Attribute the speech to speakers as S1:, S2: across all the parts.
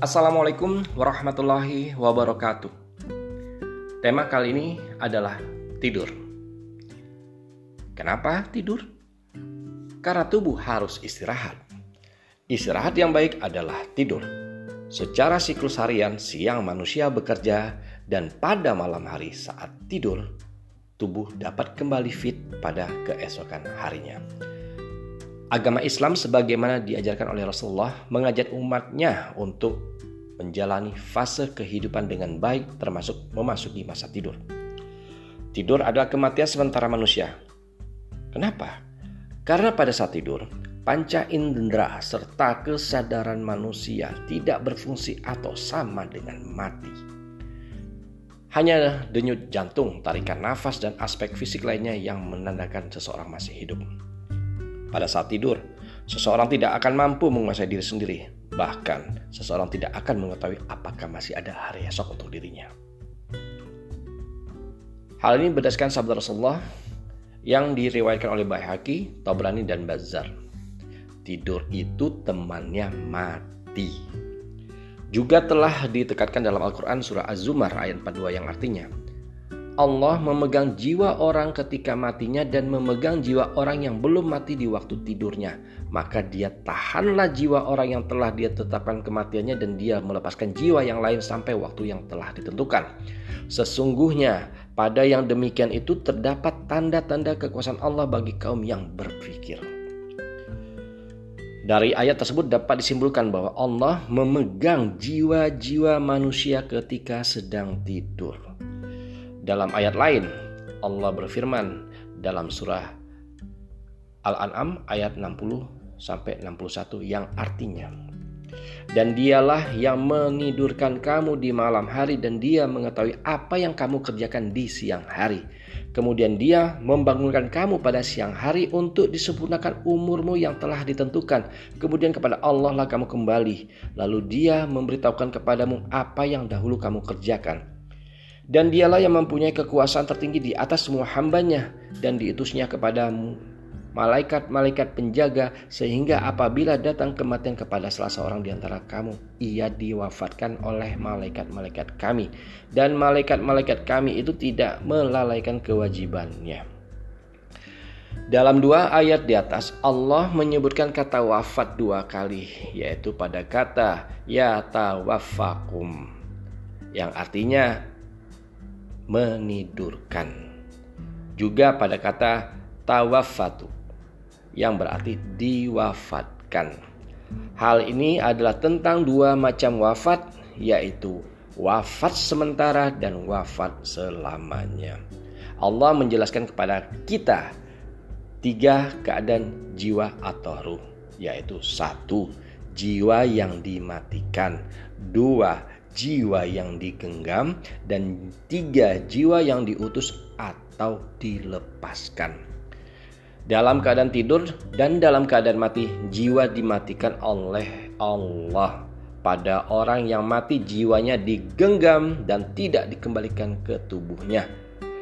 S1: Assalamualaikum warahmatullahi wabarakatuh. Tema kali ini adalah tidur. Kenapa tidur? Karena tubuh harus istirahat. Istirahat yang baik adalah tidur. Secara siklus harian, siang manusia bekerja dan pada malam hari saat tidur, tubuh dapat kembali fit pada keesokan harinya. Agama Islam sebagaimana diajarkan oleh Rasulullah mengajak umatnya untuk menjalani fase kehidupan dengan baik termasuk memasuki masa tidur. Tidur adalah kematian sementara manusia. Kenapa? Karena pada saat tidur, panca indera serta kesadaran manusia tidak berfungsi atau sama dengan mati. Hanya denyut jantung, tarikan nafas, dan aspek fisik lainnya yang menandakan seseorang masih hidup. Pada saat tidur, seseorang tidak akan mampu menguasai diri sendiri. Bahkan, seseorang tidak akan mengetahui apakah masih ada hari esok untuk dirinya. Hal ini berdasarkan sabda Rasulullah yang diriwayatkan oleh Baihaqi, Tabrani, dan Bazar. Tidur itu temannya mati. Juga telah ditekatkan dalam Al-Quran surah Az-Zumar ayat 42 yang artinya Allah memegang jiwa orang ketika matinya dan memegang jiwa orang yang belum mati di waktu tidurnya. Maka dia tahanlah jiwa orang yang telah dia tetapkan kematiannya dan dia melepaskan jiwa yang lain sampai waktu yang telah ditentukan. Sesungguhnya pada yang demikian itu terdapat tanda-tanda kekuasaan Allah bagi kaum yang berpikir. Dari ayat tersebut dapat disimpulkan bahwa Allah memegang jiwa-jiwa manusia ketika sedang tidur. Dalam ayat lain, Allah berfirman dalam surah Al-An'am ayat 60 sampai 61 yang artinya dan dialah yang menidurkan kamu di malam hari dan dia mengetahui apa yang kamu kerjakan di siang hari. Kemudian dia membangunkan kamu pada siang hari untuk disempurnakan umurmu yang telah ditentukan. Kemudian kepada Allah lah kamu kembali. Lalu dia memberitahukan kepadamu apa yang dahulu kamu kerjakan. Dan dialah yang mempunyai kekuasaan tertinggi di atas semua hambanya dan diutusnya kepadamu malaikat-malaikat penjaga sehingga apabila datang kematian kepada salah seorang di antara kamu ia diwafatkan oleh malaikat-malaikat kami dan malaikat-malaikat kami itu tidak melalaikan kewajibannya. Dalam dua ayat di atas Allah menyebutkan kata wafat dua kali yaitu pada kata ya tawafakum yang artinya menidurkan. Juga pada kata tawafatu yang berarti diwafatkan. Hal ini adalah tentang dua macam wafat yaitu wafat sementara dan wafat selamanya. Allah menjelaskan kepada kita tiga keadaan jiwa atau ruh yaitu satu jiwa yang dimatikan, dua jiwa yang digenggam, dan tiga jiwa yang diutus atau dilepaskan. Dalam keadaan tidur dan dalam keadaan mati, jiwa dimatikan oleh Allah. Pada orang yang mati, jiwanya digenggam dan tidak dikembalikan ke tubuhnya.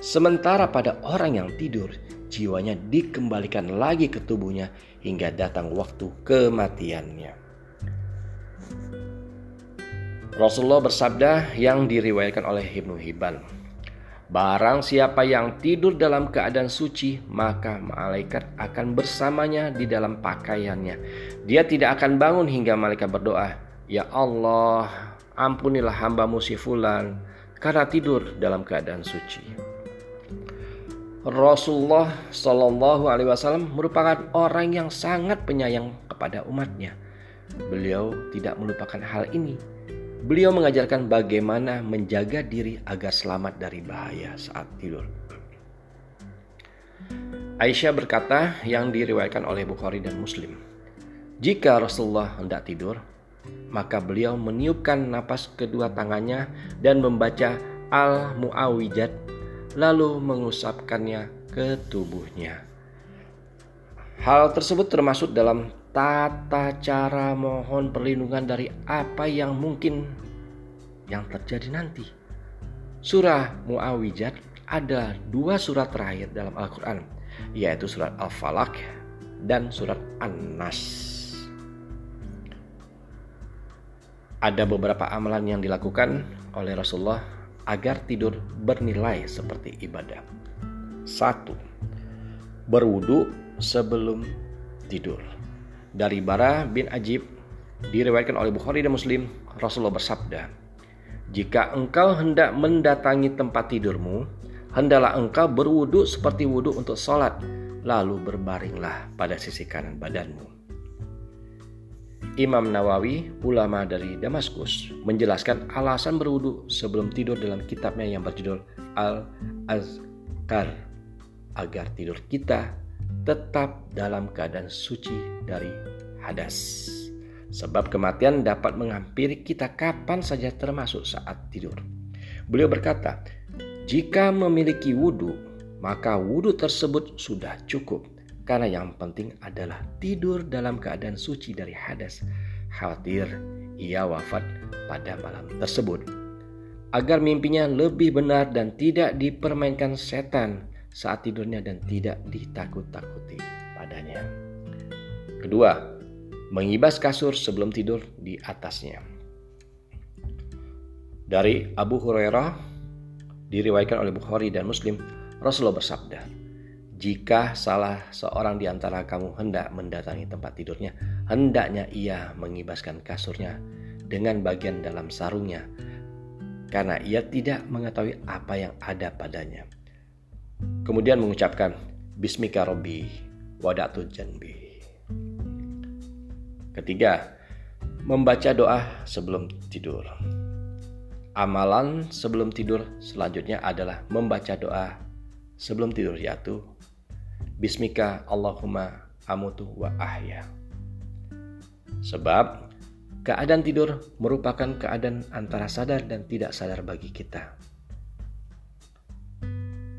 S1: Sementara pada orang yang tidur, jiwanya dikembalikan lagi ke tubuhnya hingga datang waktu kematiannya. Rasulullah bersabda yang diriwayatkan oleh Ibnu Hibban. Barang siapa yang tidur dalam keadaan suci, maka malaikat akan bersamanya di dalam pakaiannya. Dia tidak akan bangun hingga malaikat berdoa, "Ya Allah, ampunilah hambamu si fulan karena tidur dalam keadaan suci." Rasulullah Shallallahu Alaihi Wasallam merupakan orang yang sangat penyayang kepada umatnya. Beliau tidak melupakan hal ini Beliau mengajarkan bagaimana menjaga diri agar selamat dari bahaya saat tidur. Aisyah berkata yang diriwayatkan oleh Bukhari dan Muslim. Jika Rasulullah hendak tidur, maka beliau meniupkan napas kedua tangannya dan membaca Al-Mu'awijat lalu mengusapkannya ke tubuhnya. Hal tersebut termasuk dalam tata cara mohon perlindungan dari apa yang mungkin yang terjadi nanti. Surah Muawiyat ada dua surat terakhir dalam Al-Quran, yaitu surat Al-Falaq dan surat An-Nas. ada beberapa amalan yang dilakukan oleh Rasulullah agar tidur bernilai seperti ibadah. Satu, berwudu sebelum tidur. Dari Bara bin Ajib diriwayatkan oleh Bukhari dan Muslim, Rasulullah bersabda, "Jika engkau hendak mendatangi tempat tidurmu, hendaklah engkau berwudu seperti wudu untuk sholat, lalu berbaringlah pada sisi kanan badanmu." Imam Nawawi, ulama dari Damaskus, menjelaskan alasan berwudu sebelum tidur dalam kitabnya yang berjudul Al-Azkar agar tidur kita tetap dalam keadaan suci dari hadas. Sebab kematian dapat menghampiri kita kapan saja termasuk saat tidur. Beliau berkata, jika memiliki wudhu, maka wudhu tersebut sudah cukup karena yang penting adalah tidur dalam keadaan suci dari hadas. Khawatir ia wafat pada malam tersebut. Agar mimpinya lebih benar dan tidak dipermainkan setan saat tidurnya dan tidak ditakut-takuti padanya. Kedua, mengibas kasur sebelum tidur di atasnya. Dari Abu Hurairah diriwayatkan oleh Bukhari dan Muslim, Rasulullah bersabda, jika salah seorang di antara kamu hendak mendatangi tempat tidurnya, hendaknya ia mengibaskan kasurnya dengan bagian dalam sarungnya, karena ia tidak mengetahui apa yang ada padanya. Kemudian mengucapkan, Bismika Robbi wadatu janbi. Ketiga, membaca doa sebelum tidur. Amalan sebelum tidur selanjutnya adalah membaca doa sebelum tidur yaitu Bismika Allahumma amutu wa ahya. Sebab keadaan tidur merupakan keadaan antara sadar dan tidak sadar bagi kita.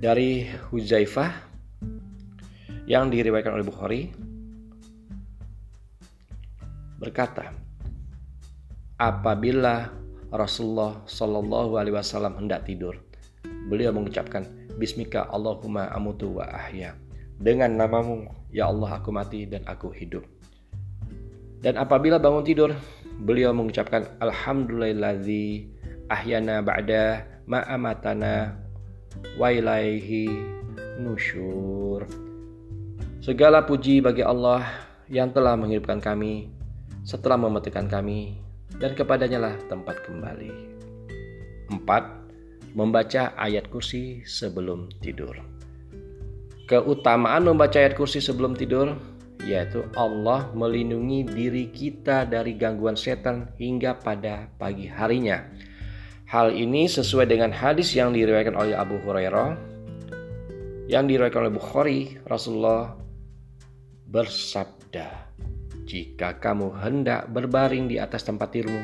S1: Dari Huzaifah yang diriwayatkan oleh Bukhari berkata, apabila Rasulullah Shallallahu Alaihi Wasallam hendak tidur, beliau mengucapkan Bismika Allahumma amutu wa ahya dengan namamu, ya Allah aku mati dan aku hidup. Dan apabila bangun tidur, beliau mengucapkan Alhamdulillahi ahyana ba'da ma'amatana wa ilaihi nusyur. Segala puji bagi Allah yang telah menghidupkan kami setelah mematikan kami dan kepadanya lah tempat kembali. 4. Membaca ayat kursi sebelum tidur. Keutamaan membaca ayat kursi sebelum tidur yaitu Allah melindungi diri kita dari gangguan setan hingga pada pagi harinya. Hal ini sesuai dengan hadis yang diriwayatkan oleh Abu Hurairah yang diriwayatkan oleh Bukhari Rasulullah bersabda jika kamu hendak berbaring di atas tempat tidurmu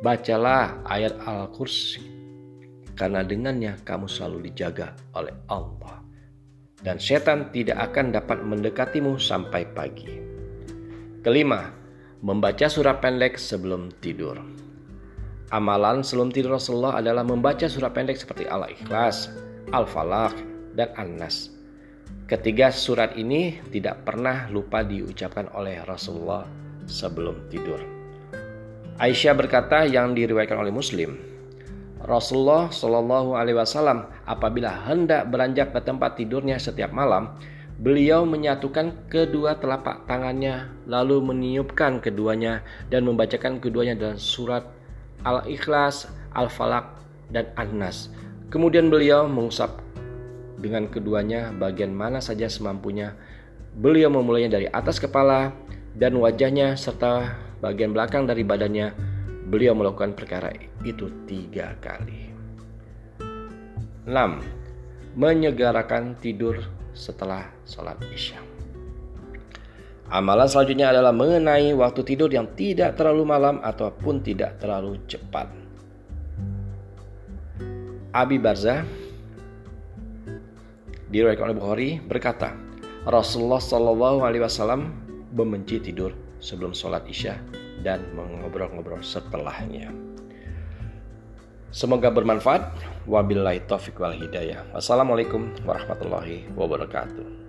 S1: bacalah ayat Al-Kursi karena dengannya kamu selalu dijaga oleh Allah dan setan tidak akan dapat mendekatimu sampai pagi. Kelima, membaca surat pendek sebelum tidur. Amalan sebelum tidur Rasulullah adalah membaca surat pendek seperti Al-Ikhlas, Al-Falaq, dan An-Nas. Ketiga surat ini tidak pernah lupa diucapkan oleh Rasulullah sebelum tidur. Aisyah berkata yang diriwayatkan oleh Muslim, Rasulullah Shallallahu Alaihi Wasallam apabila hendak beranjak ke tempat tidurnya setiap malam, beliau menyatukan kedua telapak tangannya lalu meniupkan keduanya dan membacakan keduanya dalam surat Al-Ikhlas, Al-Falaq, dan An-Nas. Kemudian beliau mengusap dengan keduanya bagian mana saja semampunya. Beliau memulainya dari atas kepala dan wajahnya serta bagian belakang dari badannya Beliau melakukan perkara itu tiga kali. 6. Menyegarakan tidur setelah sholat isya. Amalan selanjutnya adalah mengenai waktu tidur yang tidak terlalu malam ataupun tidak terlalu cepat. Abi Barza diriwayatkan oleh Bukhari berkata, Rasulullah Shallallahu Alaihi Wasallam membenci tidur sebelum sholat isya dan mengobrol-ngobrol setelahnya. Semoga bermanfaat. Wabillahi taufiq wal hidayah. Wassalamualaikum warahmatullahi wabarakatuh.